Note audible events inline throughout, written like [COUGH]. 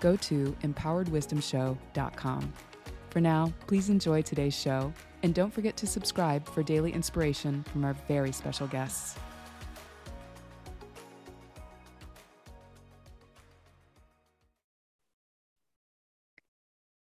go to empoweredwisdomshow.com. For now, please enjoy today's show, and don't forget to subscribe for daily inspiration from our very special guests.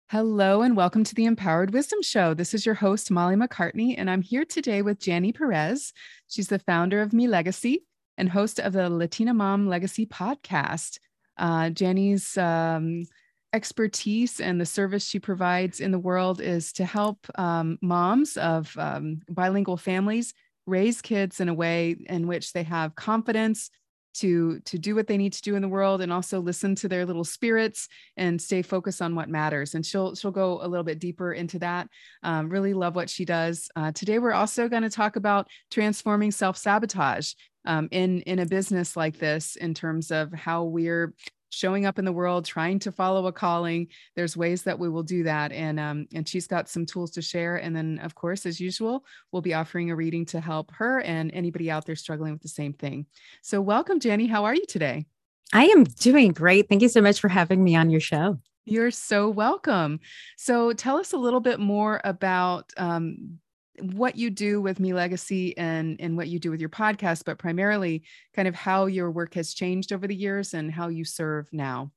Hello, and welcome to the Empowered Wisdom Show. This is your host, Molly MacCartney, and I'm here today with Janny Perez. She's the founder of Me Legacy and host of the Latina Mom Legacy podcast. Uh, Janny's um, expertise and the service she provides in the world is to help um, moms of um, bilingual families raise kids in a way in which they have confidence to to do what they need to do in the world and also listen to their little spirits and stay focused on what matters. And she'll she'll go a little bit deeper into that. Um, really love what she does. Uh, today we're also going to talk about transforming self-sabotage um, in in a business like this in terms of how we're showing up in the world, trying to follow a calling. There's ways that we will do that. And um, and she's got some tools to share. And then of course, as usual, we'll be offering a reading to help her and anybody out there struggling with the same thing. So welcome, Janny. How are you today? I am doing great. Thank you so much for having me on your show. You're so welcome. So tell us a little bit more about um, what you do with Me Legacy and and what you do with your podcast, but primarily kind of how your work has changed over the years and how you serve now.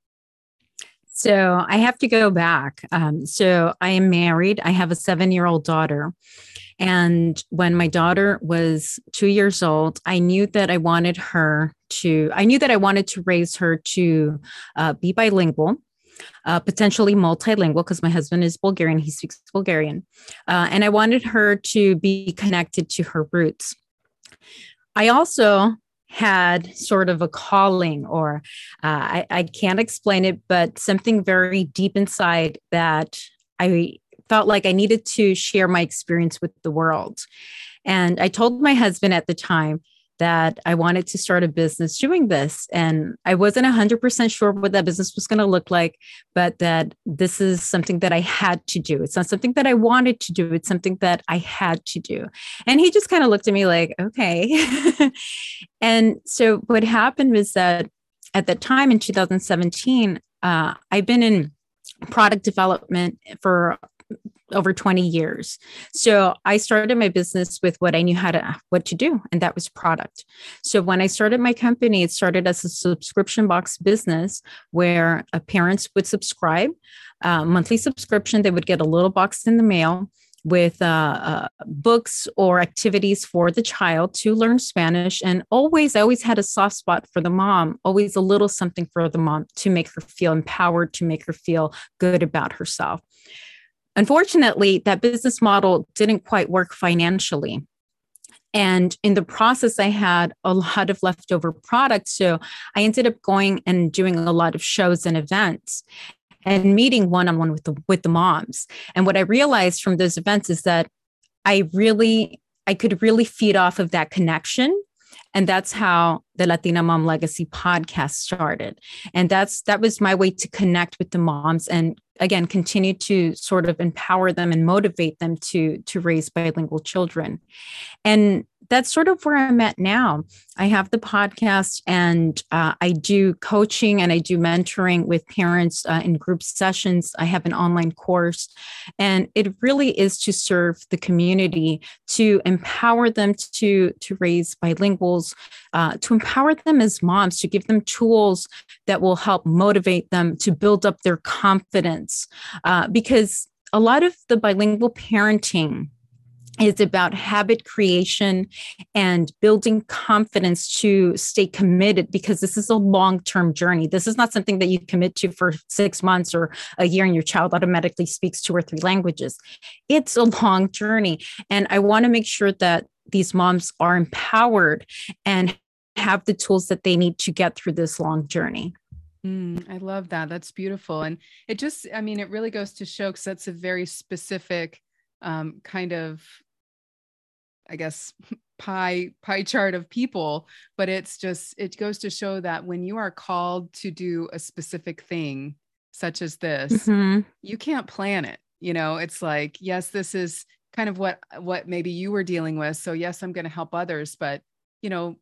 So I have to go back. Um, so I am married. I have a seven year old daughter. And when my daughter was two years old, I knew that I wanted her to, I knew that I wanted to raise her to uh, be bilingual uh, potentially multilingual because my husband is Bulgarian, he speaks Bulgarian. Uh, and I wanted her to be connected to her roots. I also had sort of a calling, or uh, I, I can't explain it, but something very deep inside that I felt like I needed to share my experience with the world. And I told my husband at the time, that I wanted to start a business doing this. And I wasn't 100% sure what that business was going to look like, but that this is something that I had to do. It's not something that I wanted to do, it's something that I had to do. And he just kind of looked at me like, okay. [LAUGHS] and so what happened was that at that time in 2017, uh, I've been in product development for over 20 years. So I started my business with what I knew how to what to do and that was product. So when I started my company it started as a subscription box business where uh, parents would subscribe uh, monthly subscription they would get a little box in the mail with uh, uh, books or activities for the child to learn Spanish. And always, I always had a soft spot for the mom, always a little something for the mom to make her feel empowered, to make her feel good about herself. Unfortunately, that business model didn't quite work financially. And in the process, I had a lot of leftover products. So I ended up going and doing a lot of shows and events and meeting one on one with the with the moms. And what I realized from those events is that I really I could really feed off of that connection and that's how the latina mom legacy podcast started and that's that was my way to connect with the moms and again continue to sort of empower them and motivate them to to raise bilingual children. And that's sort of where I'm at now. I have the podcast and uh, I do coaching and I do mentoring with parents uh, in group sessions. I have an online course, and it really is to serve the community, to empower them to, to raise bilinguals, uh, to empower them as moms, to give them tools that will help motivate them to build up their confidence. Uh, because a lot of the bilingual parenting is about habit creation and building confidence to stay committed because this is a long term journey. This is not something that you commit to for six months or a year and your child automatically speaks two or three languages. It's a long journey. And I want to make sure that these moms are empowered and have the tools that they need to get through this long journey. Mm, I love that. That's beautiful. And it just, I mean, it really goes to show because that's a very specific um, kind of, I guess, [LAUGHS] pie pie chart of people but it's just it goes to show that when you are called to do a specific thing such as this mm-hmm. you can't plan it you know it's like yes this is kind of what what maybe you were dealing with so yes i'm going to help others but you know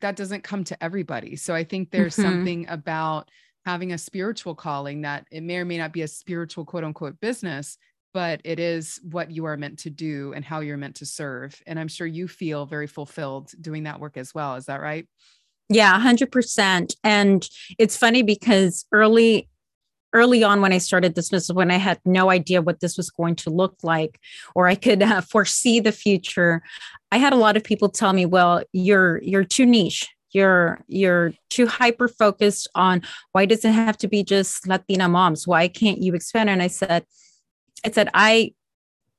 that doesn't come to everybody. So I think there's mm-hmm. something about having a spiritual calling that it may or may not be a spiritual quote unquote business, but it is what you are meant to do and how you're meant to serve. And I'm sure you feel very fulfilled doing that work as well. Is that right? Yeah, 100%. And it's funny because early early on when I started this business, when I had no idea what this was going to look like, or I could uh, foresee the future, I had a lot of people tell me, "Well, you're you're too niche. You're you're too hyper focused on why does it have to be just Latina moms? Why can't you expand?" And I said, "I said I."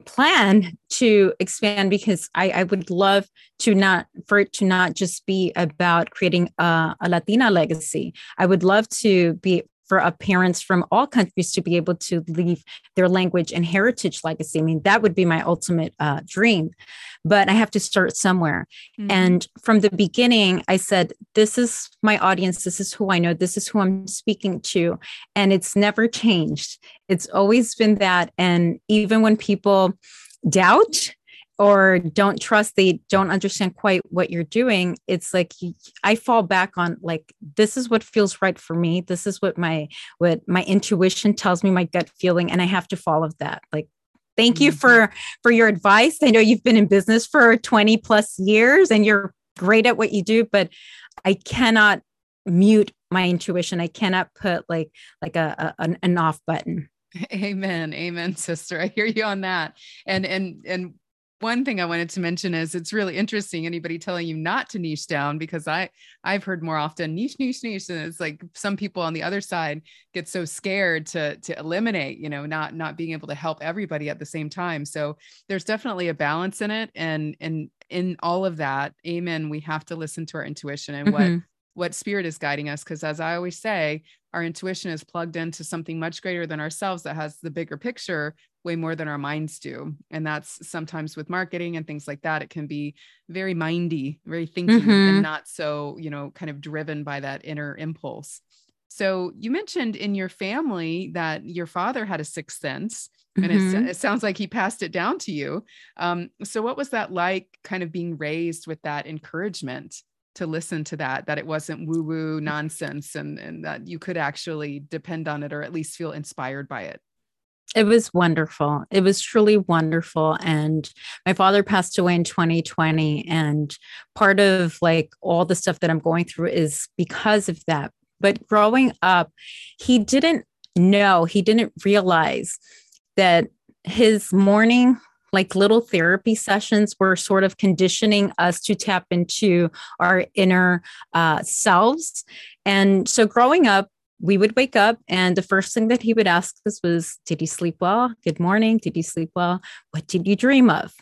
plan to expand because I, I would love to not for it to not just be about creating a, a Latina legacy. I would love to be for parents from all countries to be able to leave their language and heritage legacy. I mean, that would be my ultimate uh, dream, but I have to start somewhere. Mm-hmm. And from the beginning, I said, This is my audience. This is who I know. This is who I'm speaking to. And it's never changed. It's always been that. And even when people doubt, or don't trust they don't understand quite what you're doing it's like i fall back on like this is what feels right for me this is what my what my intuition tells me my gut feeling and i have to follow that like thank you mm-hmm. for for your advice. I know you've been in business for 20 plus years and you're great at what you do but i cannot mute my intuition. I cannot put like like a, a an, an off button. [LAUGHS] Amen amen sister. I hear you on that. And and and one thing I wanted to mention is it's really interesting anybody telling you not to niche down because I I've heard more often niche niche niche and it's like some people on the other side get so scared to to eliminate you know not not being able to help everybody at the same time. So there's definitely a balance in it. And and in all of that amen we have to listen to our intuition and mm-hmm. what what spirit is guiding us. Because as i always say our intuition is plugged into something much greater than ourselves that has the bigger picture way more than our minds do. And that's sometimes with marketing and things like that. It can be very mindy, very thinking, mm-hmm. and not so, you know, kind of driven by that inner impulse. So you mentioned in your family that your father had a sixth sense. And mm-hmm. it, sounds like he passed it down to you. Um, so, what was that like, kind of being raised with that encouragement to listen to that, that it wasn't woo woo nonsense and, and that you could actually depend on it or at least feel inspired by it? It was wonderful. It was truly wonderful. And my father passed away in 2020. And part of like all the stuff that I'm going through is because of that. But growing up, he didn't know, he didn't realize that his morning like little therapy sessions were sort of conditioning us to tap into our inner uh, selves. And so growing up, we would wake up and the first thing that he would ask us was did you sleep well? Good morning. Did you sleep well? What did you dream of?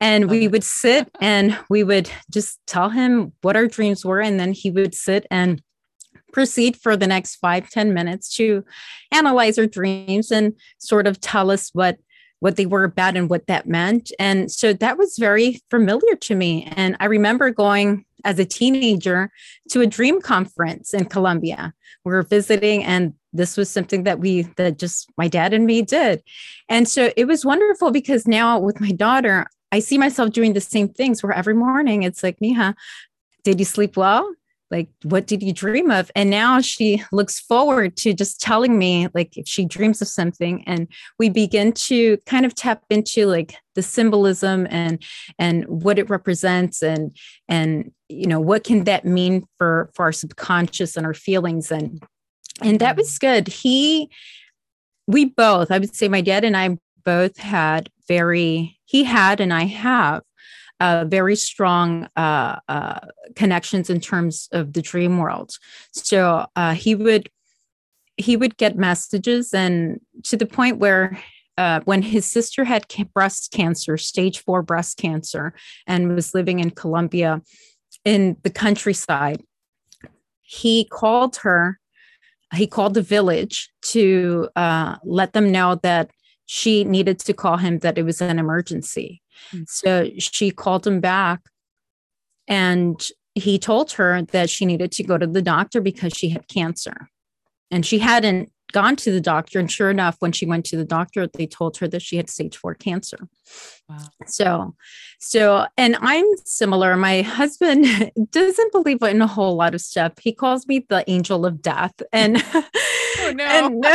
And we would sit and we would just tell him what our dreams were and then he would sit and proceed for the next five ten minutes to analyze our dreams and sort of tell us what what they were about and what that meant. And so that was very familiar to me. And i remember going as a teenager to a dream conference in Colombia. We were visiting and this was something that we that just my dad and me did. And so it was wonderful because now with my daughter, I see myself doing the same things where every morning it's like, Mija, did you sleep well? Like what did you dream of? And now she looks forward to just telling me like if she dreams of something and we begin to kind of tap into like the symbolism and and what it represents and and you know what can that mean for for our subconscious and our feelings. And and that was mm-hmm. good. He we both i would say my dad and i both had very he had and i have uh, very strong uh, uh, connections in terms of the dream world. So uh, he would he would get messages, and to the point where uh, when his sister had breast cancer, stage four breast cancer, and was living in Colombia in the countryside, he called her he called the village to uh, let them know that she needed to call him that it was an emergency. Mm-hmm. So she called him back and he told her that she needed to go to the doctor because she had cancer. And she hadn't gone to the doctor. And sure enough, when she went to the doctor, they told her that she had stage four cancer. Wow. So, so, and I'm similar. My husband [LAUGHS] doesn't believe in a whole lot of stuff. He calls me the angel of death. And, [LAUGHS] oh, no. and,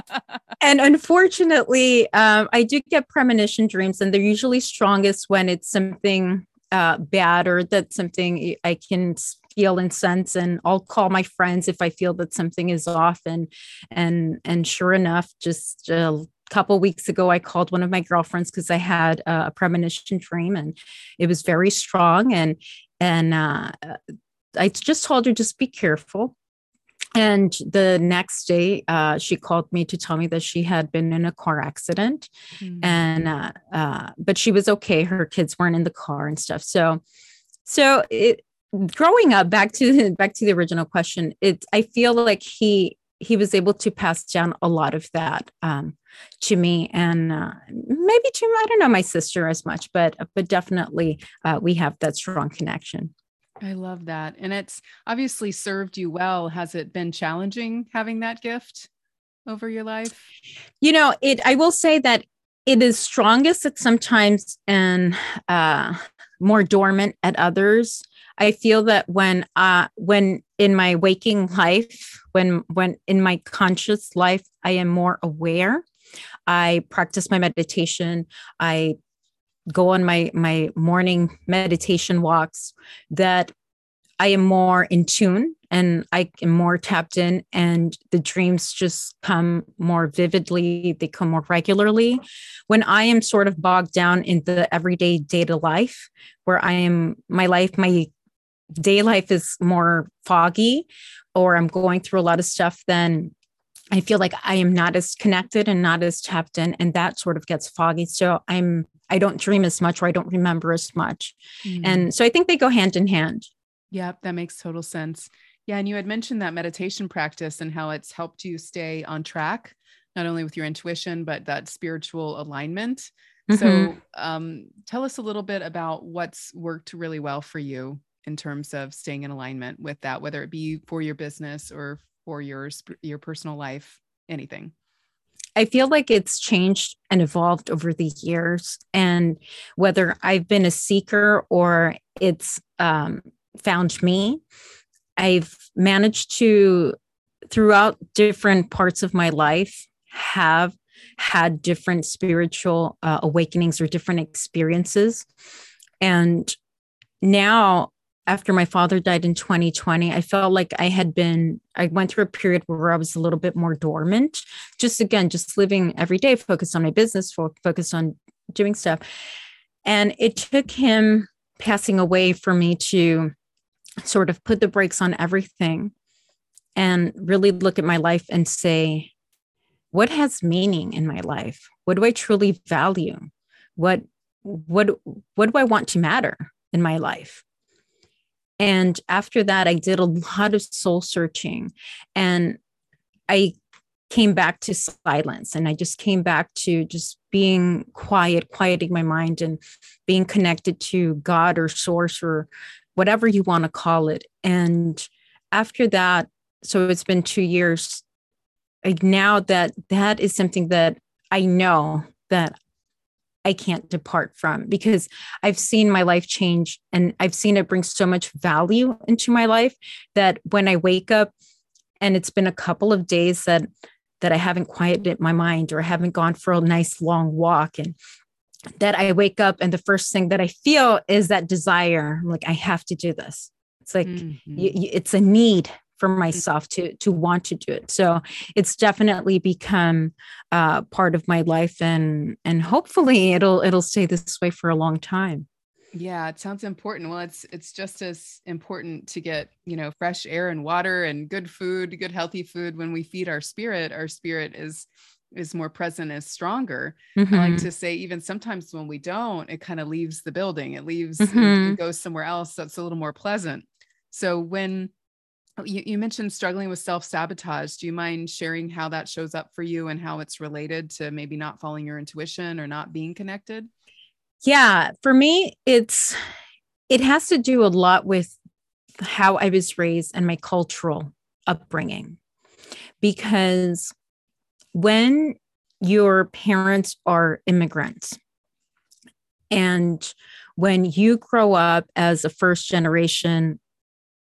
[LAUGHS] and, unfortunately, um, I do get premonition dreams, and they're usually strongest when it's something uh, bad or that something I can feel and sense and I'll call my friends if I feel that something is off and and and sure enough just a couple weeks ago I called one of my girlfriends because I had a premonition dream and it was very strong and and uh, I just told her just be careful. And the next day uh, she called me to tell me that she had been in a car accident mm-hmm. and uh, uh, but she was okay. Her kids weren't in the car and stuff. So so it growing up back to back to the original question it i feel like he he was able to pass down a lot of that um, to me and uh, maybe to i don't know my sister as much but but definitely uh, we have that strong connection. I love that and it's obviously served you well. Has it been challenging having that gift over your life? You know it i will say that it is strongest at sometimes and uh, more dormant at others I feel that when uh when in my waking life, when when in my conscious life, I am more aware. I practice my meditation. I go on my my morning meditation walks that I am more in tune and I am more tapped in, and the dreams just come more vividly. They come more regularly. When I am sort of bogged down in the everyday data life, where I am, my life, my day life is more foggy or I'm going through a lot of stuff, then I feel like I am not as connected and not as tapped in, and that sort of gets foggy. So I'm I don't dream as much or I don't remember as much. Mm. And so I think they go hand in hand. Yep, that makes total sense. Yeah. And you had mentioned that meditation practice and how it's helped you stay on track, not only with your intuition, but that spiritual alignment. Mm-hmm. So um, tell us a little bit about what's worked really well for you in terms of staying in alignment with that, whether it be for your business or for your your personal life, anything. I feel like it's changed and evolved over the years, and whether I've been a seeker or it's um, found me, I've managed to, throughout different parts of my life, have had different spiritual uh, awakenings or different experiences. And now after my father died in 2020, I felt like I had been, I went through a period where I was a little bit more dormant, just again, just living every day, focused on my business, focused on doing stuff. And it took him passing away for me to sort of put the brakes on everything and really look at my life and say, what has meaning in my life? What do I truly value? What, what, what do I want to matter in my life? And after that, I did a lot of soul searching and I came back to silence and I just came back to just being quiet, quieting my mind and being connected to God or source or whatever you want to call it. And after that, so it's been two years. Like now that that is something that I know that I can't depart from because I've seen my life change and I've seen it bring so much value into my life that when I wake up and it's been a couple of days that that I haven't quieted my mind or I haven't gone for a nice long walk and that I wake up and the first thing that I feel is that desire I'm like I have to do this. It's like mm-hmm. it's a need for myself to to want to do it so it's definitely become uh, part of my life and and hopefully it'll it'll stay this way for a long time yeah it sounds important well it's it's just as important to get you know fresh air and water and good food good healthy food when we feed our spirit our spirit is is more present is stronger mm-hmm. i like mm-hmm. to say even sometimes when we don't it kind of leaves the building it leaves mm-hmm. it goes somewhere else that's a little more pleasant so when Oh, you, you mentioned struggling with self sabotage. Do you mind sharing how that shows up for you and how it's related to maybe not following your intuition or not being connected? Yeah, for me, it's it has to do a lot with how I was raised and my cultural upbringing. Because when your parents are immigrants and when you grow up as a first generation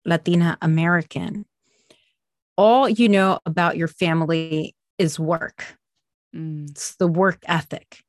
Latina American, all you know about your family is work. Mm. It's the work ethic.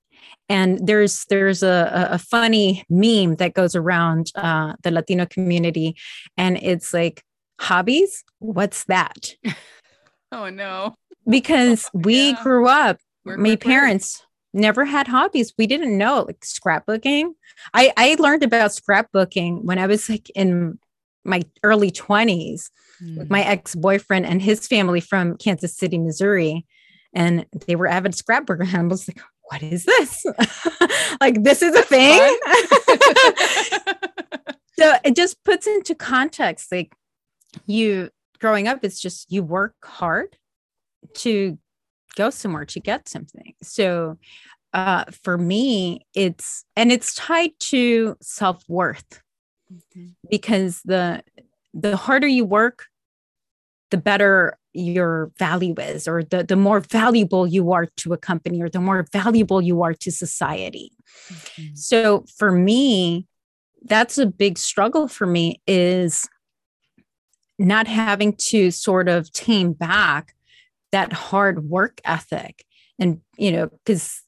And there's there's a, a funny meme that goes around uh, the Latino community, and it's like hobbies. What's that? [LAUGHS] oh no! Because [LAUGHS] we yeah. grew up. Work, my work, parents work. never had hobbies. We didn't know like scrapbooking. I I learned about scrapbooking when I was like in my early 20s mm. with my hmm. ex-boyfriend and his family from Kansas City, Missouri. And they were avid scrapbookers. [LAUGHS] And I was like, what is this? [LAUGHS] like, this is a thing. [LAUGHS] so it just puts into context like you growing up, it's just you work hard to go somewhere to get something. So uh, for me, it's and it's tied to self worth mm-hmm. because the the harder you work, the better your value is or the, the more valuable you are to a company or the more valuable you are to society mm-hmm. so for me that's a big struggle for me is not having to sort of tame back that hard work ethic and you know because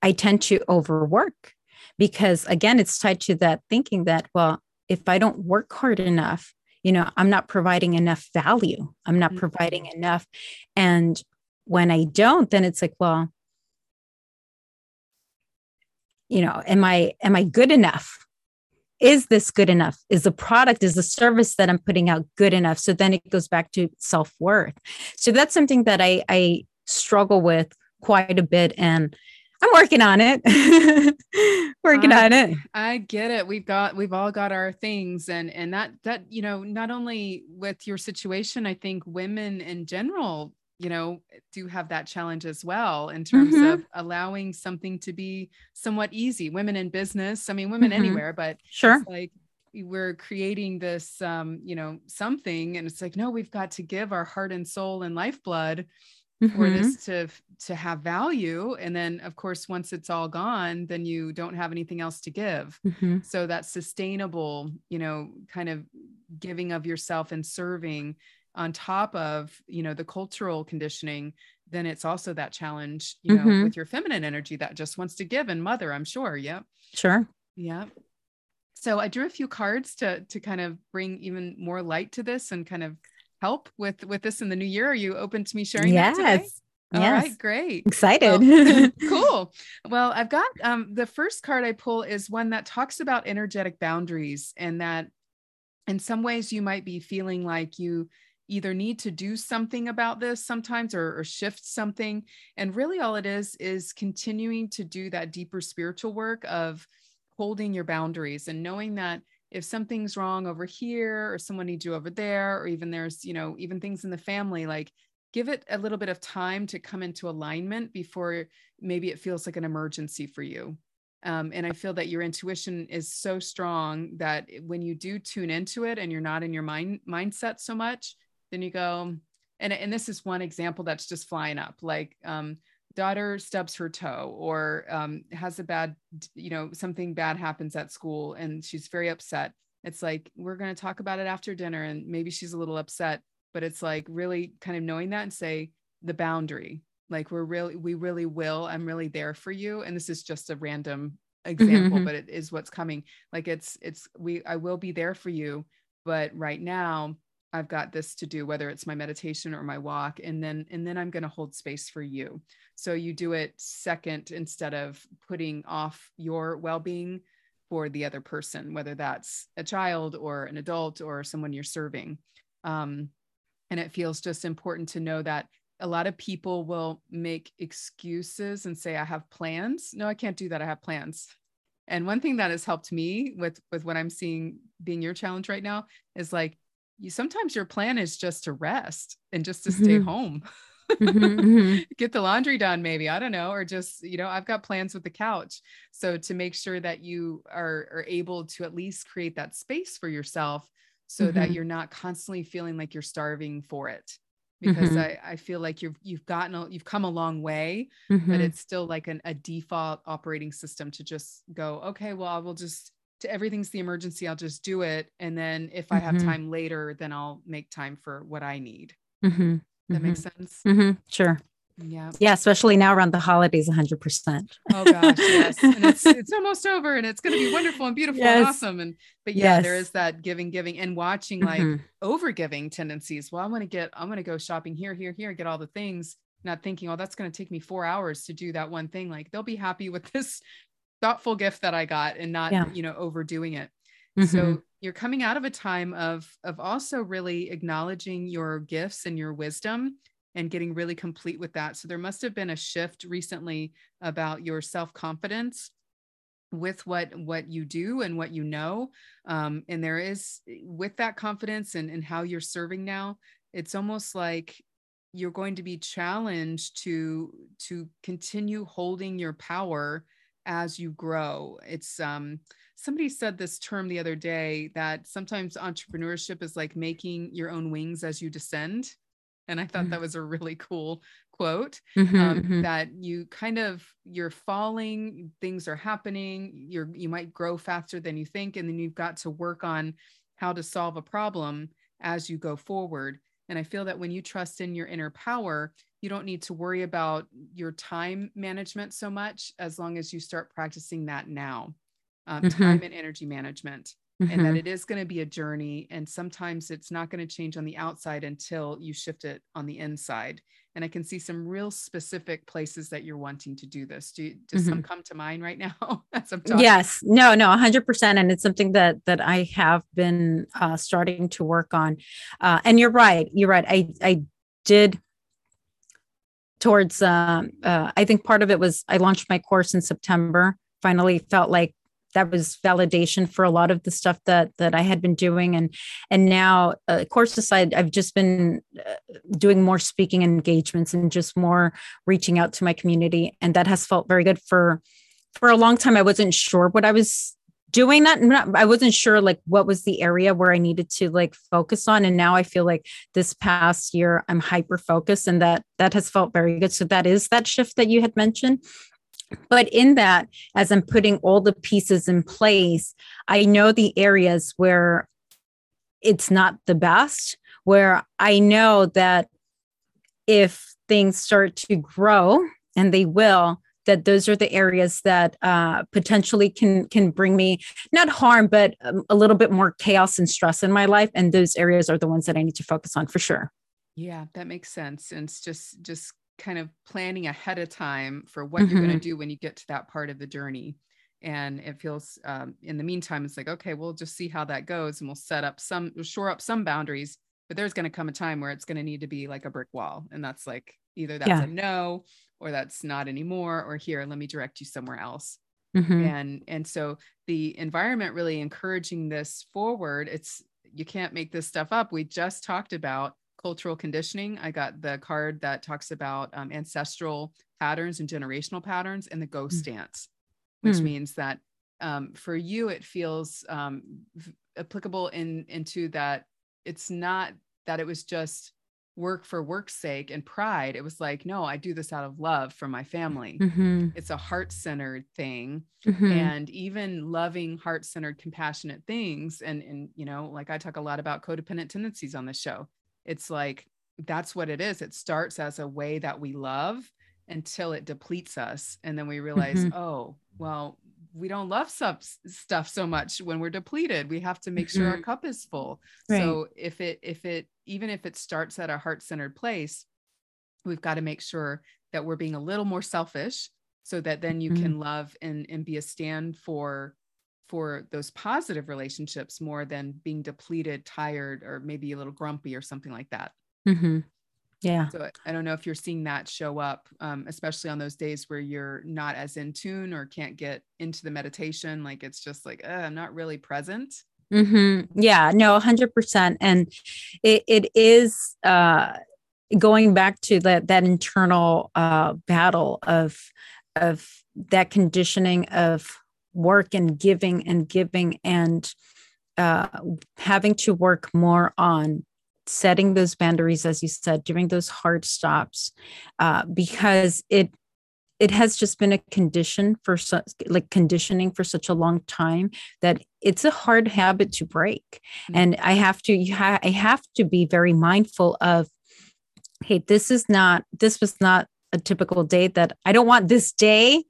i tend to overwork because again it's tied to that thinking that well if i don't work hard enough you know i'm not providing enough value. I'm not mm-hmm. providing enough. And when i don't then it's like well you know am i am i good enough? Is this good enough? Is the product is the service that i'm putting out good enough? So then it goes back to self-worth. So that's something that i i struggle with quite a bit. And I'm working on it. [LAUGHS] working I, on it. I get it. We've got we've all got our things and and that that you know not only with your situation I think women in general you know do have that challenge as well in terms mm-hmm. of allowing something to be somewhat easy women in business i mean women mm-hmm. anywhere but sure like we're creating this um you know something and it's like no we've got to give our heart and soul and lifeblood mm-hmm. for this to to have value and then of course once it's all gone then you don't have anything else to give mm-hmm. so that sustainable you know kind of giving of yourself and serving on top of you know the cultural conditioning then it's also that challenge you know mm-hmm. with your feminine energy that just wants to give and mother i'm sure yep sure yeah so i drew a few cards to to kind of bring even more light to this and kind of help with with this in the new year? Are you open to me sharing yes. that today? All yes. right, great. Excited. Well, [LAUGHS] [LAUGHS] cool. Well, I've got um, the first card I pull is one that talks about energetic boundaries and that in some ways you might be feeling like you either need to do something about this sometimes or, or shift something. And really all it is is continuing to do that deeper spiritual work of holding your boundaries and knowing that if something's wrong over here or someone needs you over there or even there's you know even things in the family like give it a little bit of time to come into alignment before maybe it feels like an emergency for you. Um, and i feel that your intuition is so strong that when you do tune into it and you're not in your mind mindset so much then you go and, and this is one example that's just flying up like um, daughter stubs her toe or um, has a bad you know something bad happens at school and she's very upset. It's like we're going to talk about it after dinner and maybe she's a little upset but it's like really kind of knowing that and say the boundary like we're really we really will i'm really there for you. And this is just a random example mm-hmm. but it is what's coming. Like it's it's we i will be there for you but right now I've got this to do, whether it's my meditation or my walk, and then and then I'm going to hold space for you. So you do it second instead of putting off your well-being for the other person, whether that's a child or an adult or someone you're serving. Um, and it feels just important to know that a lot of people will make excuses and say, "I have plans." No, I can't do that. I have plans. And one thing that has helped me with with what I'm seeing being your challenge right now is like you sometimes your plan is just to rest and just to stay Mhm. home Mhm, [LAUGHS] mhm. get the laundry done maybe i don't know or just you know i've got plans with the couch so to make sure that you are are able to at least create that space for yourself so that Mhm. you're not constantly feeling like you're starving for it because Mhm. I, I feel like you've you've gotten a, you've come a long way but Mhm. it's still like an, a default operating system to just go okay well i will just to everything's the emergency i'll just do it. And then if i have Mhm. time later then i'll make time for what i need. Mhm, that mhm. makes sense? Mhm, Sure. yeah. Yeah, especially now around the holidays, 100%. oh gosh yes. [LAUGHS] And it's it's almost over and it's going to be wonderful and beautiful and awesome. And but yeah there Yes. is that giving giving and watching like Mhm, over giving tendencies. Well i'm going to get i'm going to go shopping here here here get all the things not thinking oh that's going to take me four hours to do that one thing. Like they'll be happy with [LAUGHS] this thoughtful gift that i got and not Yeah. you know overdoing it. Mhm, so you're coming out of a time of of also really acknowledging your gifts and your wisdom and getting really complete with that. So there must have been a shift recently about your self-confidence with what what you do and what you know. Um, and there is with that confidence and, and how you're serving now it's almost like you're going to be challenged to to continue holding your power as you grow it's um somebody said this term the other day that sometimes entrepreneurship is like making your own wings as you descend and i thought Mm. that was a really cool quote mhm, um, mhm. that you kind of you're falling things are happening you're you might grow faster than you think and then you've got to work on how to solve a problem as you go forward and i feel that when you trust in your inner power you don't need to worry about your time management so much as long as you start practicing that now um, Mhm. time and energy management and that Mhm, it is going to be a journey and sometimes it's not going to change on the outside until you shift it on the inside and i can see some real specific places that you're wanting to do this do does some come to mind right [LAUGHS] now as i'm talking Yes, no, no, 100%. And it's something that that I have been uh, starting to work on. Uh, and you're right. You're right. I, I did towards, um, uh, I think part of it was I launched my course in September, finally felt like that was validation for a lot of the stuff that that I had been doing. And and now uh, course aside I've just been uh, doing more speaking engagements and just more reaching out to my community. And that has felt very good. For for a long time I wasn't sure what I was doing that not, I wasn't sure like what was the area where I needed to like focus on and now I feel like this past year I'm hyper focused and that that has felt very good. So that is that shift that you had mentioned. But in that as i'm putting all the pieces in place i know the areas where it's not the best where i know that if things start to grow and they will that those are the areas that uh, potentially can can bring me not harm but um, a little bit more chaos and stress in my life and those areas are the ones that i need to focus on for sure. Yeah that makes sense and it's just just kind of planning ahead of time for what you're going to do when you get to that part of the journey and it feels um, in the meantime it's like okay we'll just see how that goes and we'll set up some we'll shore up some boundaries but there's going to come a time where it's going to need to be like a brick wall and that's like either that's Yeah. a no or that's not anymore or here let me direct you somewhere else Mhm. and and so the environment really encouraging this forward it's you can't make this stuff up we just talked about cultural conditioning i got the card that talks about um, ancestral patterns and generational patterns and the ghost dance which Hmm. means that um, for you it feels um, applicable in into that it's not that it was just work for work's sake and pride it was like no i do this out of love for my family Mhm. it's a heart-centered thing Mhm. and even loving heart-centered compassionate things and and you know like i talk a lot about codependent tendencies on the show it's like that's what it is it starts as a way that we love until it depletes us and then we realize Mhm. oh well we don't love stuff stuff so much when we're depleted we have to make sure our Mhm. cup is full Right. so if it if it even if it starts at a heart-centered place we've got to make sure that we're being a little more selfish so that then you Mhm. can love and and be a stand for for those positive relationships more than being depleted tired or maybe a little grumpy or something like that Mhm. Yeah. so I- don't know if you're seeing that show up um, especially on those days where you're not as in tune or can't get into the meditation like it's just like uh, i'm not really present Mm-hmm. Yeah, no, hundred percent. And it, it is, uh, going back to that, that internal, uh, battle of, of that conditioning of work and giving and giving and, uh, having to work more on setting those boundaries, as you said, doing those hard stops, uh, because it it has just been a condition for such like conditioning for such a long time that it's a hard habit to break mm-hmm. and i have to ha- i have to be very mindful of hey this is not this was not a typical day that i don't want this day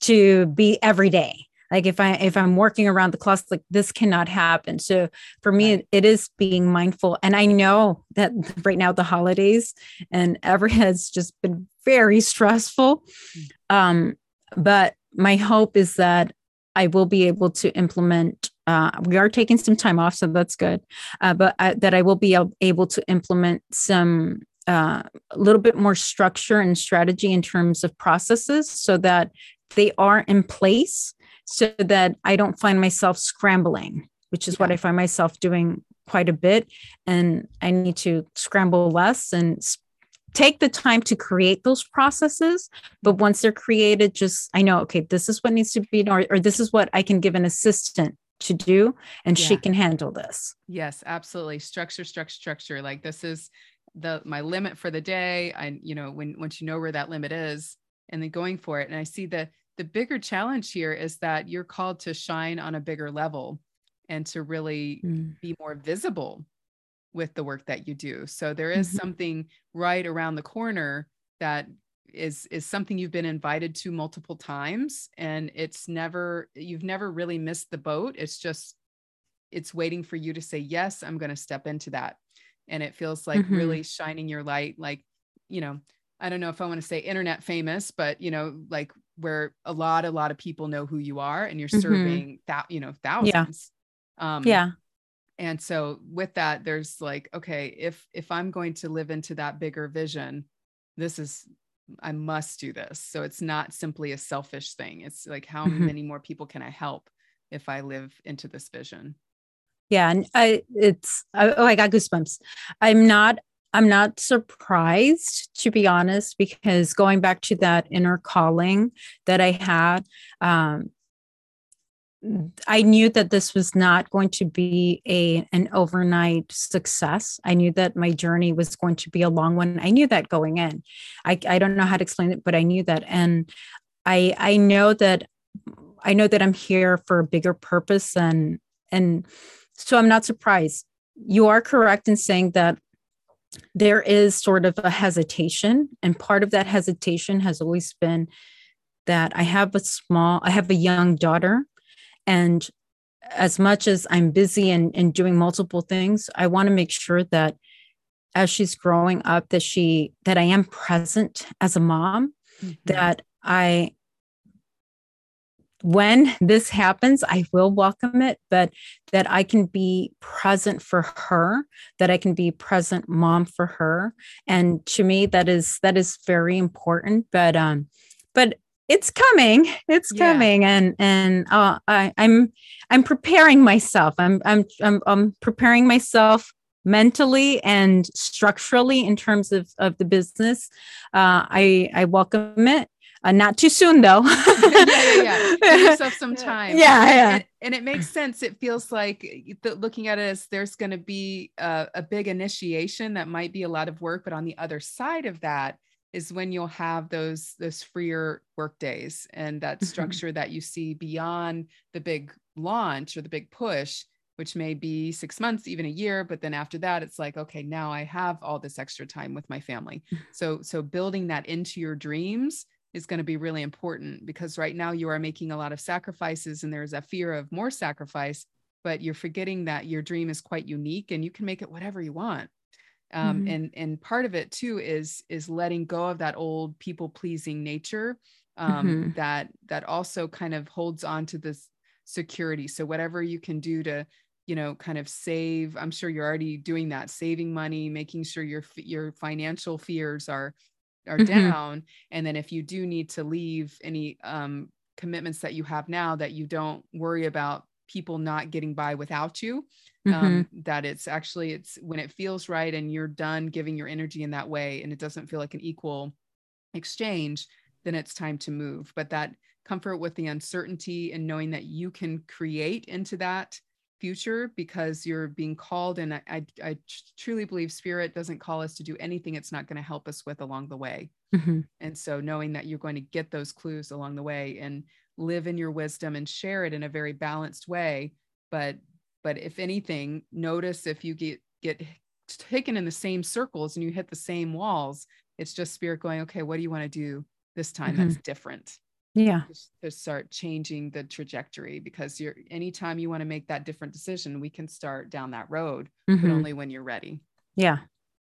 to be every day like if i if i'm working around the clock like this cannot happen. So for me it, it is being mindful. And i know that right now the holidays and ever [LAUGHS] has just been very stressful. Mm. um but my hope is that i will be able to implement uh, we are taking some time off so that's good. Uh, but I, that i will be able to implement some uh, a little bit more structure and strategy in terms of processes so that they are in place so that I don't find myself scrambling, which is yeah. what I find myself doing quite a bit. And I need to scramble less and take the time to create those processes. But once they're created, just I know, okay, this is what needs to be done, or, or this is what I can give an assistant to do, and yeah. she can handle this. Yes, absolutely. Structure, structure, structure. Like this is the my limit for the day. I, you know, when once you know where that limit is, and then going for it. And I see the the bigger challenge here is that you're called to shine on a bigger level and to really mm. be more visible with the work that you do. So there is mm-hmm. something right around the corner that is is something you've been invited to multiple times and it's never you've never really missed the boat. It's just it's waiting for you to say yes, I'm going to step into that. And it feels like mm-hmm. really shining your light like, you know, I don't know if I want to say internet famous, but you know, like where a lot, a lot of people know who you are and you're mm-hmm. serving that, you know, thousands. Yeah. Um, yeah. And so with that, there's like, okay, if if I'm going to live into that bigger vision, this is I must do this. So it's not simply a selfish thing. It's like how mm-hmm. many more people can I help if I live into this vision? Yeah, and I it's oh I got goosebumps. I'm not I'm not surprised, to be honest, because going back to that inner calling that I had, um, I knew that this was not going to be a an overnight success. I knew that my journey was going to be a long one. I knew that going in. I, I don't know how to explain it, but I knew that. And I I know that I know that I'm here for a bigger purpose and and so I'm not surprised. You are correct in saying that there is sort of a hesitation. And part of that hesitation has always been that I have a small, I have a young daughter. And as much as I'm busy and, and doing multiple things, I want to make sure that as she's growing up, that she, that I am present as a mom, mm-hmm. that I when this happens, I will welcome it, but that I can be present for her, that I can be present mom for her. And to me, that is that is very important. But um, but it's coming. It's yeah. coming. And and uh, I, I'm I'm preparing myself. I'm I'm I'm I'm preparing myself mentally and structurally in terms of, of the business. Uh, I I welcome it. Uh, not too soon though. [LAUGHS] yeah, yeah, yeah. Give [LAUGHS] yourself some time. Yeah, yeah. And, and, it makes sense. It feels like looking at it as there's going to be a, a big initiation that might be a lot of work, but on the other side of that is when you'll have those those freer work days and that mm-hmm. structure that you see beyond the big launch or the big push which may be six months, even a year. But then after that, it's like, okay, now I have all this extra time with my family. Mm-hmm. So, so building that into your dreams is going to be really important because right now you are making a lot of sacrifices and there's a fear of more sacrifice, but you're forgetting that your dream is quite unique and you can make it whatever you want. Um, mm-hmm. and and part of it too is is letting go of that old people pleasing nature um, mm-hmm. that that also kind of holds on to this security. So whatever you can do to you know kind of save i'm sure you're already doing that saving money making sure your your financial fears are are mm-hmm. down and then if you do need to leave any um, commitments that you have now that you don't worry about people not getting by without you. Mhm. Um, that it's actually it's when it feels right and you're done giving your energy in that way and it doesn't feel like an equal exchange, then it's time to move. But that comfort with the uncertainty and knowing that you can create into that future because you're being called and I, I, I truly believe spirit doesn't call us to do anything it's not going to help us with along the way. Mhm. and so knowing that you're going to get those clues along the way and live in your wisdom and share it in a very balanced way but but if anything notice if you get get taken in the same circles and you hit the same walls it's just spirit going okay what do you want to do this time that's different Yeah. just to start changing the trajectory because you're anytime you want to make that different decision we can start down that road but Mhm. only when you're ready Yeah.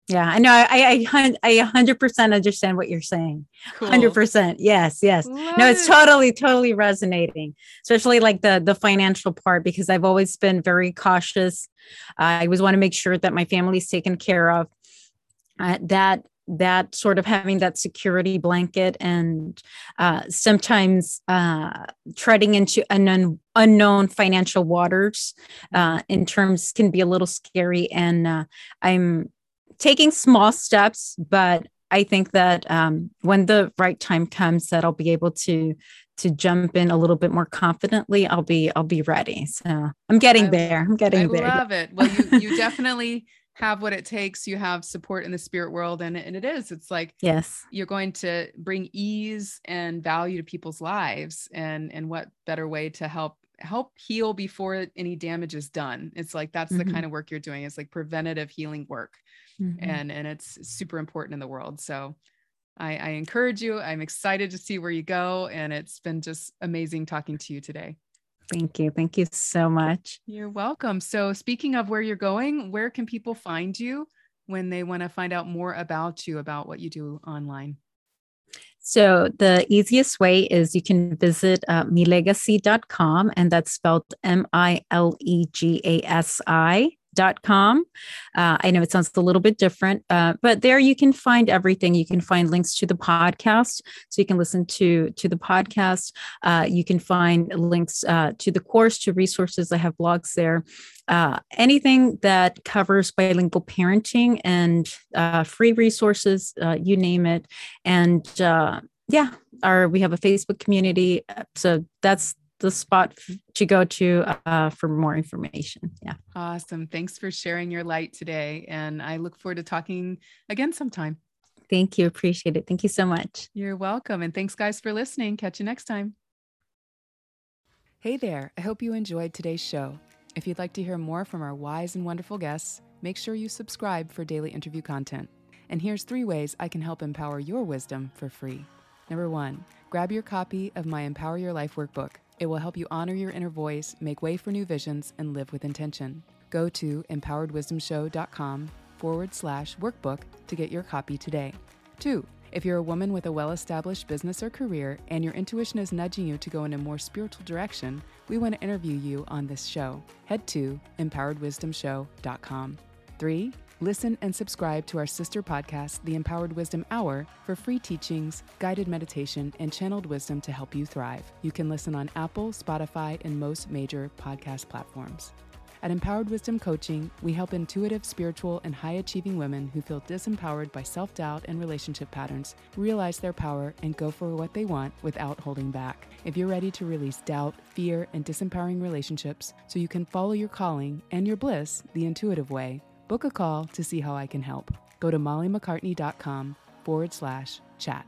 Yeah. I know. I, I, I 100% understand what you're saying. cool. 100%. Yes. Yes. Love no it's totally totally resonating especially like the the financial part because i've always been very cautious i always want to make sure that my family's taken care of uh, that that sort of having that security blanket and uh, sometimes uh, treading into unknown unknown financial waters uh, in terms can be a little scary and uh, i'm taking small steps but I think that um, when the right time comes, that I'll be able to to jump in a little bit more confidently. I'll be I'll be ready. So I'm getting I- there. I'm getting I there. I love it. Well, you you definitely have what it takes. You have support in the spirit world, and and it is. It's like yes. you're going to bring ease and value to people's lives, and and what better way to help help heal before any damage is done. It's like that's the Mhm. kind of work you're doing. It's like preventative healing work, Mhm. and and it's super important in the world. So. I, I encourage you. I'm excited to see where you go. And it's been just amazing talking to you today. Thank you. Thank you so much. You're welcome. So, speaking of where you're going, where can people find you when they want to find out more about you, about what you do online? So the easiest way is you can visit uh, milegacy.com and that's spelled M I L E G A S I com. Uh, I know it sounds a little bit different, uh, but there you can find everything. You can find links to the podcast, so you can listen to to the podcast. Uh, you can find links uh, to the course, to resources. I have blogs there. Uh, anything that covers bilingual parenting and uh, free resources, you name it. And yeah, our we have a Facebook community, so that's the spot to go to uh, for more information. Yeah. Awesome. Thanks for sharing your light today. And I look forward to talking again sometime. Thank you. Appreciate it. Thank you so much. You're welcome. And thanks, guys, for listening. Catch you next time. Hey there. I hope you enjoyed today's show. If you'd like to hear more from our wise and wonderful guests, make sure you subscribe for daily interview content. And here's three ways I can help empower your wisdom for free. Number one, grab your copy of my Empower Your Life workbook. It will help you honor your inner voice, make way for new visions, and live with intention. Go to empoweredwisdomshow.com forward slash workbook to get your copy today. Two, if you're a woman with a well established business or career and your intuition is nudging you to go in a more spiritual direction, we want to interview you on this show. Head to empoweredwisdomshow.com. Three, listen and subscribe to our sister podcast, The Empowered Wisdom Hour, for free teachings, guided meditation, and channeled wisdom to help you thrive. You can listen on Apple, Spotify, and most major podcast platforms. At Empowered Wisdom Coaching, we help intuitive, spiritual, and high achieving women who feel disempowered by self doubt and relationship patterns realize their power and go for what they want without holding back. If you're ready to release doubt, fear, and disempowering relationships so you can follow your calling and your bliss the intuitive way, book a call to see how I can help. Go to mollymaccartney.com forward slash chat.